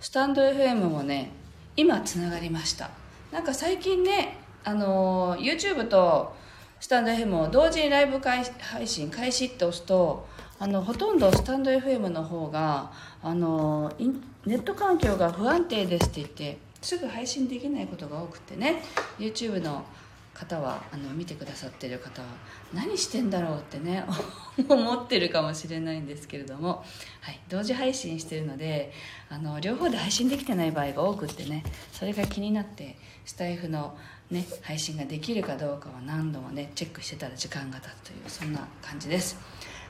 スタンド FM もね今つながりました。なんか最近ねあの YouTube とスタンド FM を同時にライブ配信開始って押すとあのほとんどスタンド FM の方があのネット環境が不安定ですって言ってすぐ配信できないことが多くてね YouTube の方はあの見てくださってる方は何してんだろうってね 思ってるかもしれないんですけれども、はい、同時配信してるのであの両方で配信できてない場合が多くってねそれが気になってスタイフの、ね、配信ができるかどうかは何度もねチェックしてたら時間が経つというそんな感じです。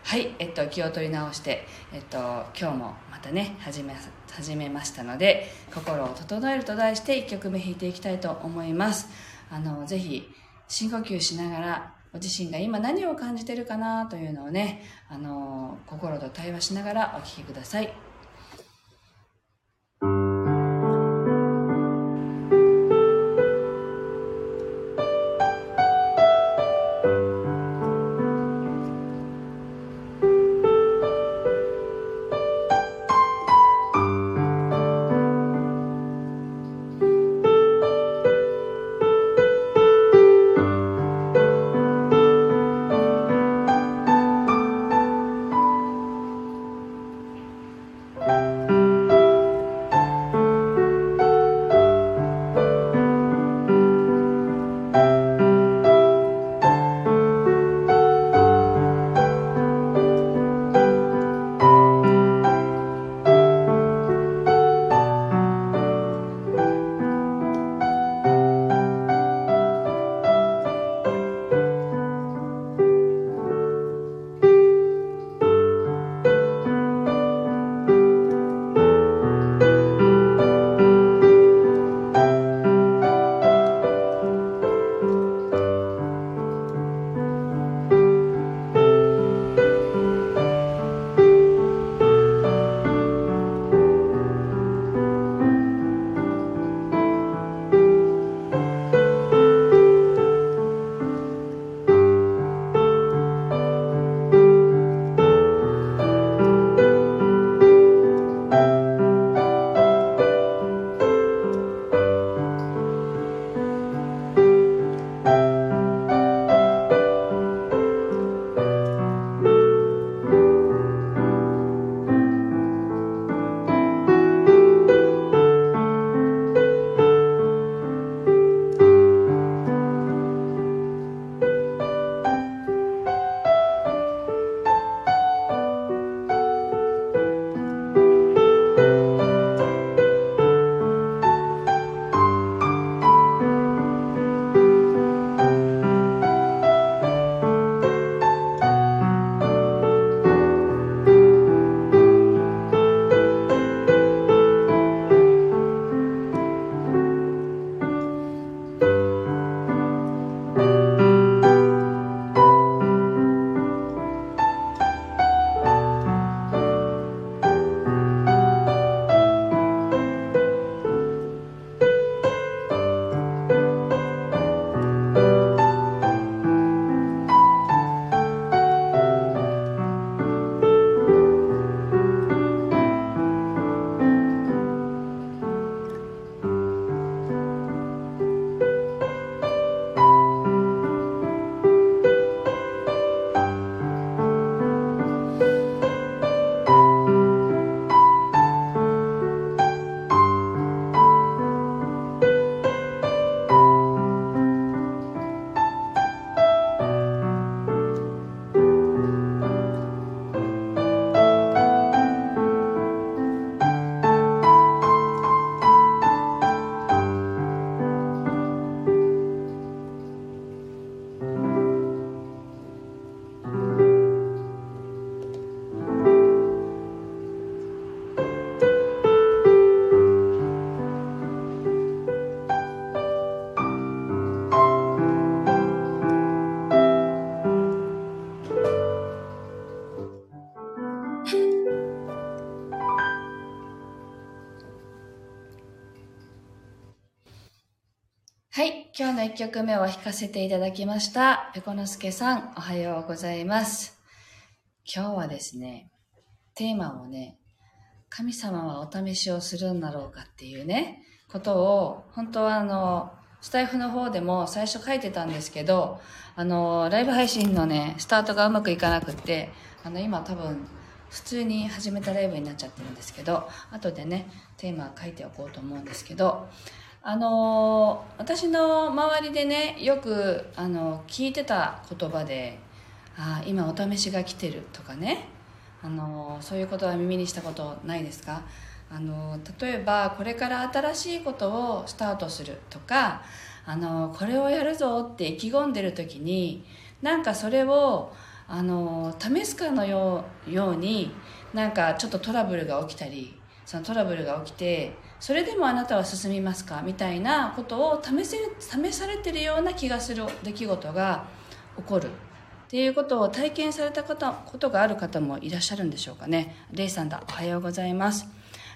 はいえっと気を取り直してえっと今日もまたね始め始めましたので「心を整える」と題して1曲目弾いていきたいと思います。あのぜひ深呼吸しながらご自身が今何を感じてるかなというのをねあの心と対話しながらお聞きください。1曲目を弾かせていただきました。ペコノスケさん、おはようございます。今日はですね、テーマをね、神様はお試しをするんだろうかっていうね、ことを、本当はあの、スタイフの方でも最初書いてたんですけど、あの、ライブ配信のね、スタートがうまくいかなくって、あの、今多分、普通に始めたライブになっちゃってるんですけど、後でね、テーマ書いておこうと思うんですけど、あの私の周りでね、よく、あの、聞いてた言葉で、あ今お試しが来てるとかね、あのそういうことは耳にしたことないですか？あの例えばこれから新しいことをスタートするとかあのこれをやるぞって意気込んでる時になんかそれをあの試すかのようようになんかちょっとトラブルが起きたりそのトラブルが起きてそれでもあなたは進みますかみたいなことを試せ試されてるような気がする出来事が起こる。っていうことを体験された方ことがある方もいらっしゃるんでしょうかね。レイさんだ。おはようございます。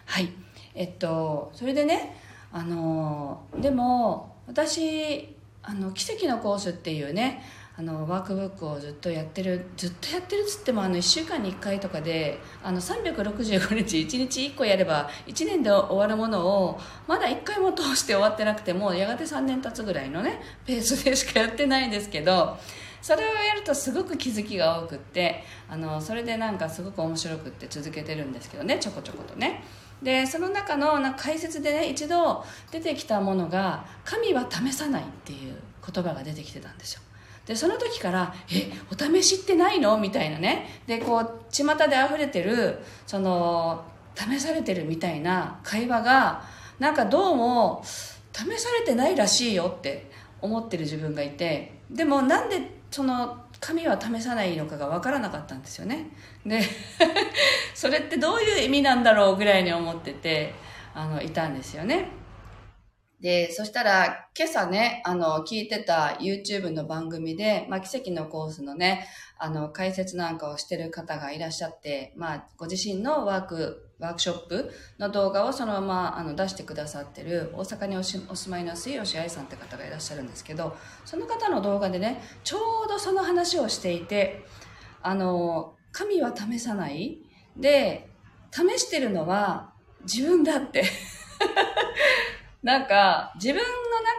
はい。えっとそれでねあのでも私あの奇跡のコースっていうねあのワークブックをずっとやってるずっとやってるっつってもあの1週間に1回とかであの365日1日1個やれば1年で終わるものをまだ1回も通して終わってなくてもやがて3年経つぐらいのねペースでしかやってないんですけどそれをやるとすごく気づきが多くってあのそれでなんかすごく面白くって続けてるんですけどねちょこちょことね。でその中のな解説でね一度出てきたものが「神は試さない」っていう言葉が出てきてたんですよ。でその時から「えお試しってないの?」みたいなね。でこう巷で溢れてるその試されてるみたいな会話がなんかどうも試されてないらしいよって思ってる自分がいて。でもなんでその神は試さないのかが分からなかったんですよね。で それってどういう意味なんだろうぐらいに思っててあのいたんですよね。でそしたら今朝ねあの聞いてた YouTube の番組で、まあ、奇跡のコースのねあの、解説なんかをしてる方がいらっしゃって、まあ、ご自身のワーク、ワークショップの動画をそのままあの出してくださってる大阪におしお住まいの水吉愛さんって方がいらっしゃるんですけど、その方の動画でね、ちょうどその話をしていて、あの、神は試さないで、試してるのは自分だって。なんか、自分の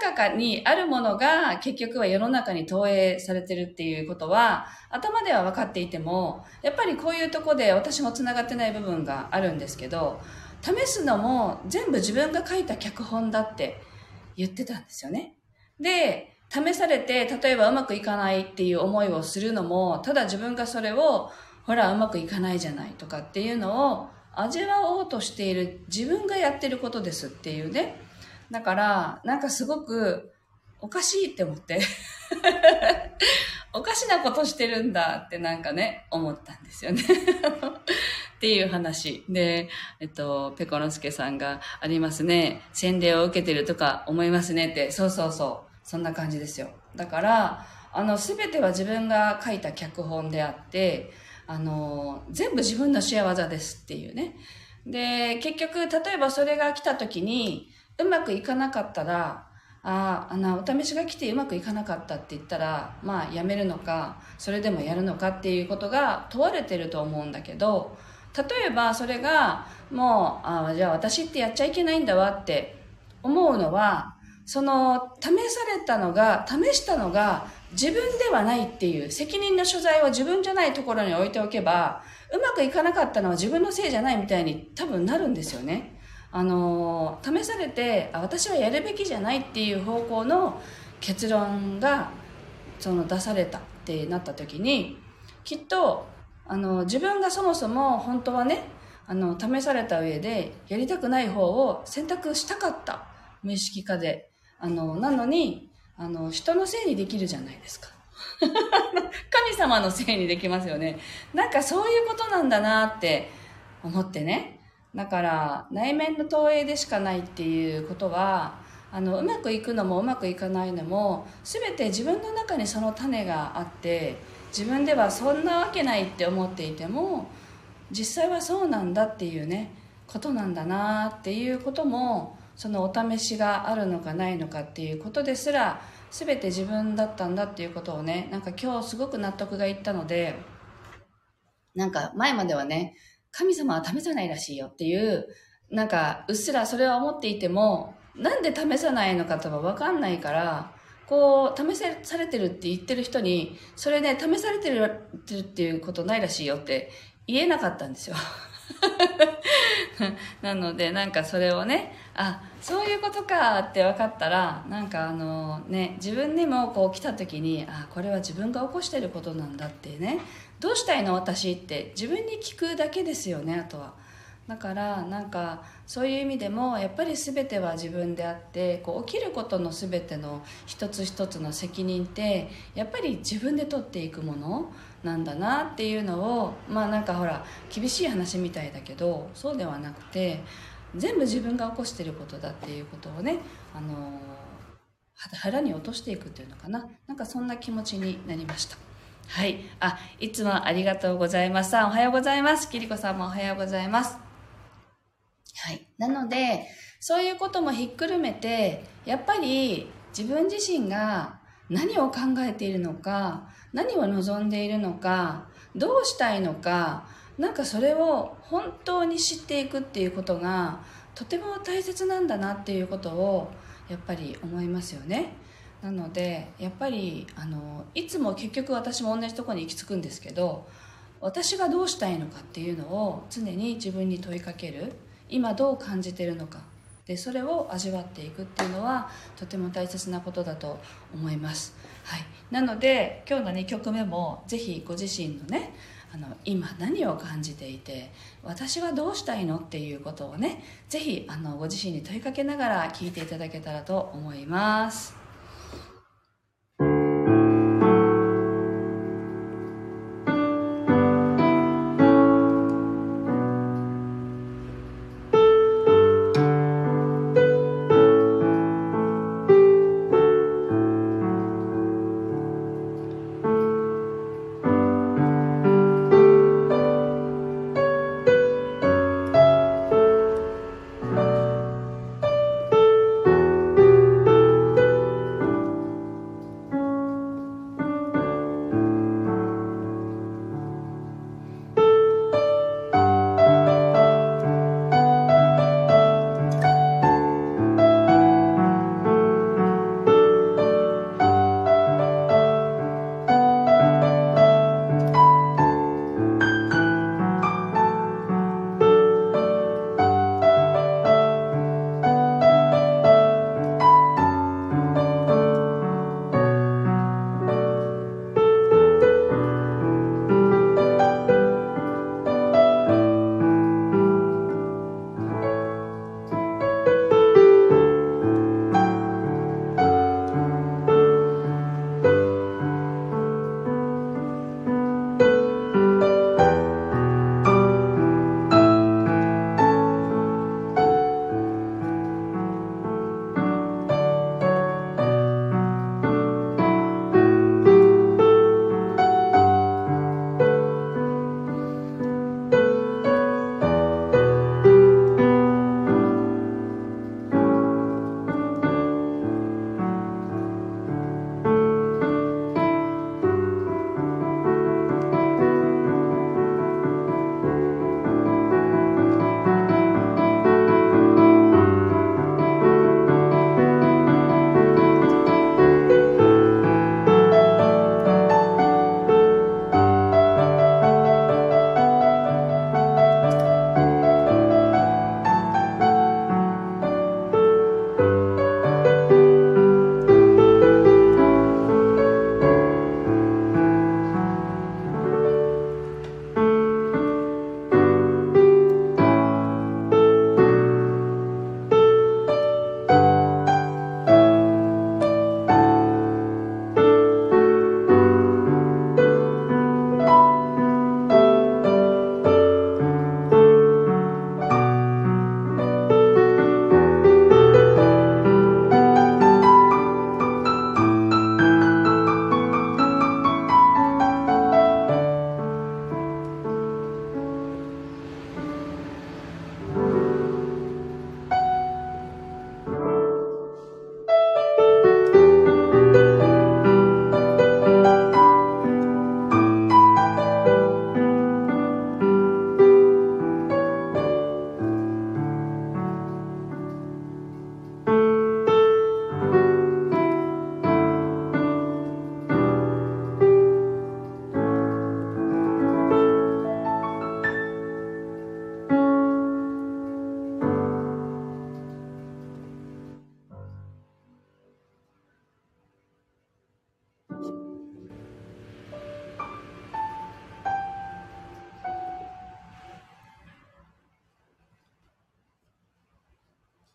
中にあるものが結局は世の中に投影されてるっていうことは、頭では分かっていても、やっぱりこういうとこで私も繋がってない部分があるんですけど、試すのも全部自分が書いた脚本だって言ってたんですよね。で、試されて、例えばうまくいかないっていう思いをするのも、ただ自分がそれを、ほら、うまくいかないじゃないとかっていうのを味わおうとしている自分がやってることですっていうね。だから、なんかすごくおかしいって思って おかしなことしてるんだってなんかね、思ったんですよね っていう話。で、えっと、ペコノスケさんがありますね。洗礼を受けてるとか思いますねって。そうそうそう。そんな感じですよ。だから、あの、すべては自分が書いた脚本であって、あの、全部自分の仕業ですっていうね。で、結局、例えばそれが来た時に、うまくいかなかったら、ああの、お試しが来てうまくいかなかったって言ったら、まあ、やめるのか、それでもやるのかっていうことが問われてると思うんだけど、例えばそれが、もう、ああ、じゃあ私ってやっちゃいけないんだわって思うのは、その、試されたのが、試したのが自分ではないっていう責任の所在を自分じゃないところに置いておけば、うまくいかなかったのは自分のせいじゃないみたいに多分なるんですよね。あの試されてあ私はやるべきじゃないっていう方向の結論がその出されたってなった時にきっとあの自分がそもそも本当はねあの試された上でやりたくない方を選択したかった無意識化で。あのなのにあの人のせいにできるじゃないですか。神様のせいにできますよね。なんかそういうことなんだなって思ってね。だから内面の投影でしかないっていうことはあのうまくいくのもうまくいかないのも全て自分の中にその種があって自分ではそんなわけないって思っていても実際はそうなんだっていうねことなんだなっていうこともそのお試しがあるのかないのかっていうことですら全て自分だったんだっていうことをねなんか今日すごく納得がいったのでなんか前まではね神様は試さないらしいよっていう、なんか、うっすらそれは思っていても、なんで試さないのかとかわかんないから、こう、試されてるって言ってる人に、それね、試されてるっていうことないらしいよって言えなかったんですよ。なので、なんかそれをね、あ、そういうことかって分かったら、なんかあのね、自分にもこう来た時に、あ、これは自分が起こしてることなんだってね、どうしたいの？私って自分に聞くだけですよね、あとは。だからなんかそういう意味でもやっぱり全ては自分であってこう起きることの全ての一つ一つの責任ってやっぱり自分で取っていくものなんだなっていうのをまあなんかほら厳しい話みたいだけどそうではなくて全部自分が起こしてることだっていうことをねあの腹に落としていくっていうのかななんかそんな気持ちになりました。はい。あ、いつもありがとうございます。おはようございます。きりこさんもおはようございます。はい。なので、そういうこともひっくるめて、やっぱり自分自身が何を考えているのか、何を望んでいるのか、どうしたいのか、なんかそれを本当に知っていくっていうことがとても大切なんだなっていうことをやっぱり思いますよね。なのでやっぱりあのいつも結局私も同じとこに行き着くんですけど私がどうしたいのかっていうのを常に自分に問いかける。今どう感じてるのか。でそれを味わっていくっていうのはとても大切なことだと思います、はい、なので今日の2曲目もぜひご自身のねあの今何を感じていて私はどうしたいのっていうことをねぜひあのご自身に問いかけながら聞いていただけたらと思います。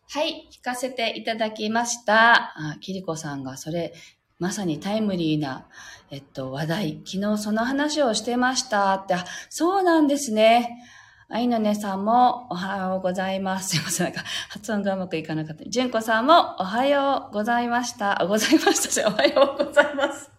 はい、聞かせていただきました。あ、キリコさんがそれ、まさにタイムリーな、えっと、話題。昨日その話をしてましたって、あ、そうなんですね。あいのねさんもおはようございます。すいません。なんか発音がうまくいかなかった。じゅんこさんもおはようございました。ございました、おはようございます。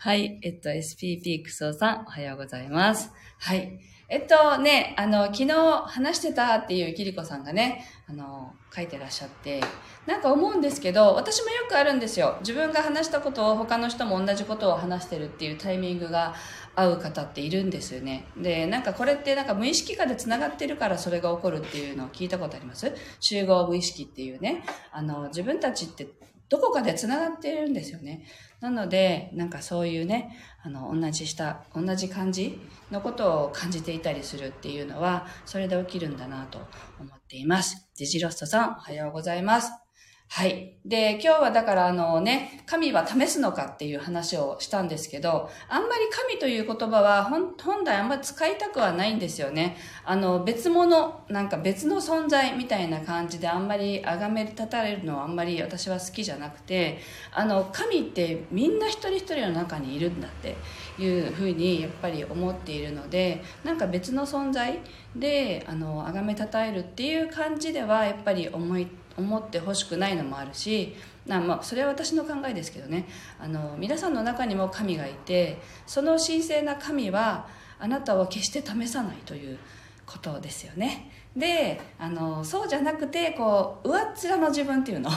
はい。えっと、SPP クソさん、おはようございます。はい。えっとね、あの、昨日話してたっていうキリコさんがね、あの、書いてらっしゃって、なんか思うんですけど、私もよくあるんですよ。自分が話したことを他の人も同じことを話してるっていうタイミングが合う方っているんですよね。で、なんかこれってなんか無意識化で繋がってるからそれが起こるっていうのを聞いたことあります？集合無意識っていうね。あの、自分たちってどこかで繋がってるんですよね。なので、なんかそういうね、あの、同じした、同じ感じのことを感じていたりするっていうのは、それで起きるんだなと思っています。ジジロストさん、おはようございます。はい。で、今日はだからあのね、神は試すのかっていう話をしたんですけど、あんまり神という言葉は本来あんまり使いたくはないんですよね。あの、別物、なんか別の存在みたいな感じであんまり崇め立たれるのはあんまり私は好きじゃなくて、あの、神ってみんな一人一人の中にいるんだっていうふうにやっぱり思っているので、なんか別の存在で、あの、崇めたえるっていう感じではやっぱり思い思ってほしくないのもあるしなまあ、それは私の考えですけどね。あの皆さんの中にも神がいてその神聖な神はあなたを決して試さないということですよね。であのそうじゃなくてこう上っ面の自分っていうの。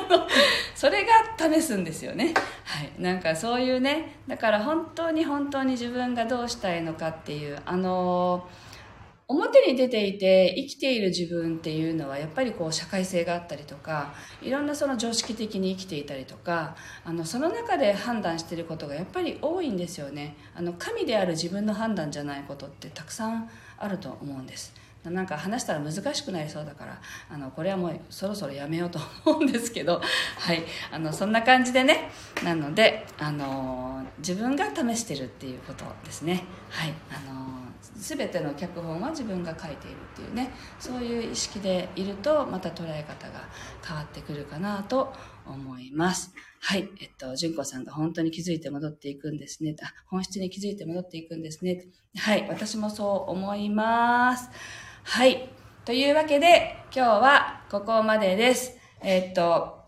それが試すんですよね。はい。なんかそういうねだから本当に本当に自分がどうしたいのかっていうあの表に出ていて生きている自分っていうのはやっぱりこう社会性があったりとかいろんなその常識的に生きていたりとかあのその中で判断していることがやっぱり多いんですよね。あの神である自分の判断じゃないことってたくさんあると思うんです。なんか話したら難しくなりそうだからあのこれはもうそろそろやめようと思うんですけど はい。あのそんな感じでね。なのであの自分が試してるっていうことですね。はい。あの全ての脚本は自分が書いているっていうね。そういう意識でいるとまた捉え方が変わってくるかなと思います。はい。えっと純子さんが本当に気づいて戻っていくんですね。あ本質に気づいて戻っていくんですね。はい。私もそう思います。はい。というわけで今日はここまでです。えっと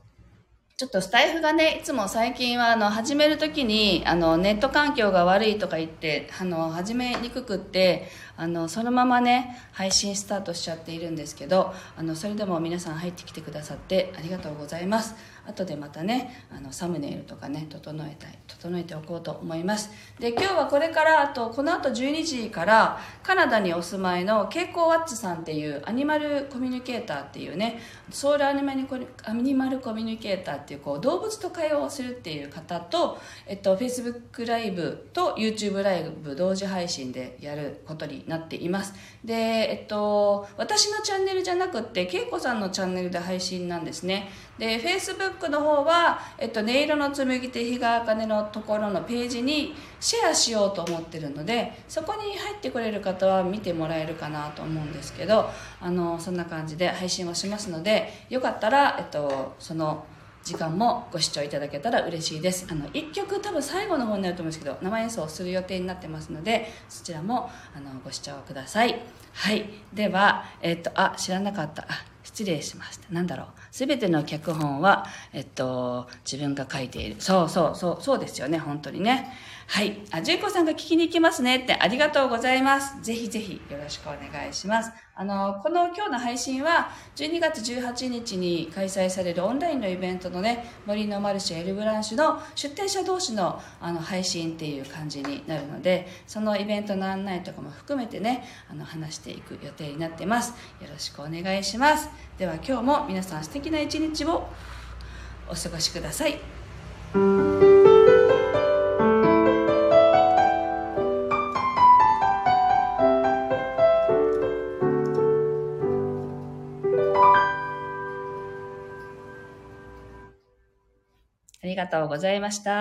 ちょっとスタイフがね、いつも最近はあの始めるときにあのネット環境が悪いとか言ってあの始めにくくってあのそのままね配信スタートしちゃっているんですけどあのそれでも皆さん入ってきてくださってありがとうございます。後でまたねあのサムネイルとかね整えたい整えておこうと思いますで今日はこれからあとこの後12時からカナダにお住まいのケイコー・ワッツさんっていうアニマルコミュニケーターっていうねソウルアニマルアニマルコミュニケーターっていうこう動物と会話をするっていう方と、えっと、Facebook ライブと YouTube ライブ同時配信でやることになっています。でえっと私のチャンネルじゃなくってケイコさんのチャンネルで配信なんですね。で Facebook の方は、えっと、音色の紡手日川茜のところのページにシェアしようと思ってるのでそこに入ってくれる方は見てもらえるかなと思うんですけどあのそんな感じで配信をしますのでよかったら、えっと、その時間もご視聴いただけたら嬉しいです。あの1曲多分最後の方になると思うんですけど生演奏をする予定になってますのでそちらもあのご視聴ください。はい。ではえっとあ知らなかった。あ失礼しました。なんだろう。全ての脚本は、えっと、自分が書いている。そうそうそう、そうですよね、本当にね。はい。あ、純子さんが聞きに行きますねってありがとうございます。ぜひぜひよろしくお願いします。あの、この今日の配信は12月18日に開催されるオンラインのイベントのね、森のマルシェエルブランシュの出店者同士のあの配信っていう感じになるので、そのイベントの案内とかも含めてね、あの話していく予定になってます。よろしくお願いします。では今日も皆さん素敵な一日をお過ごしください。ありがとうございました。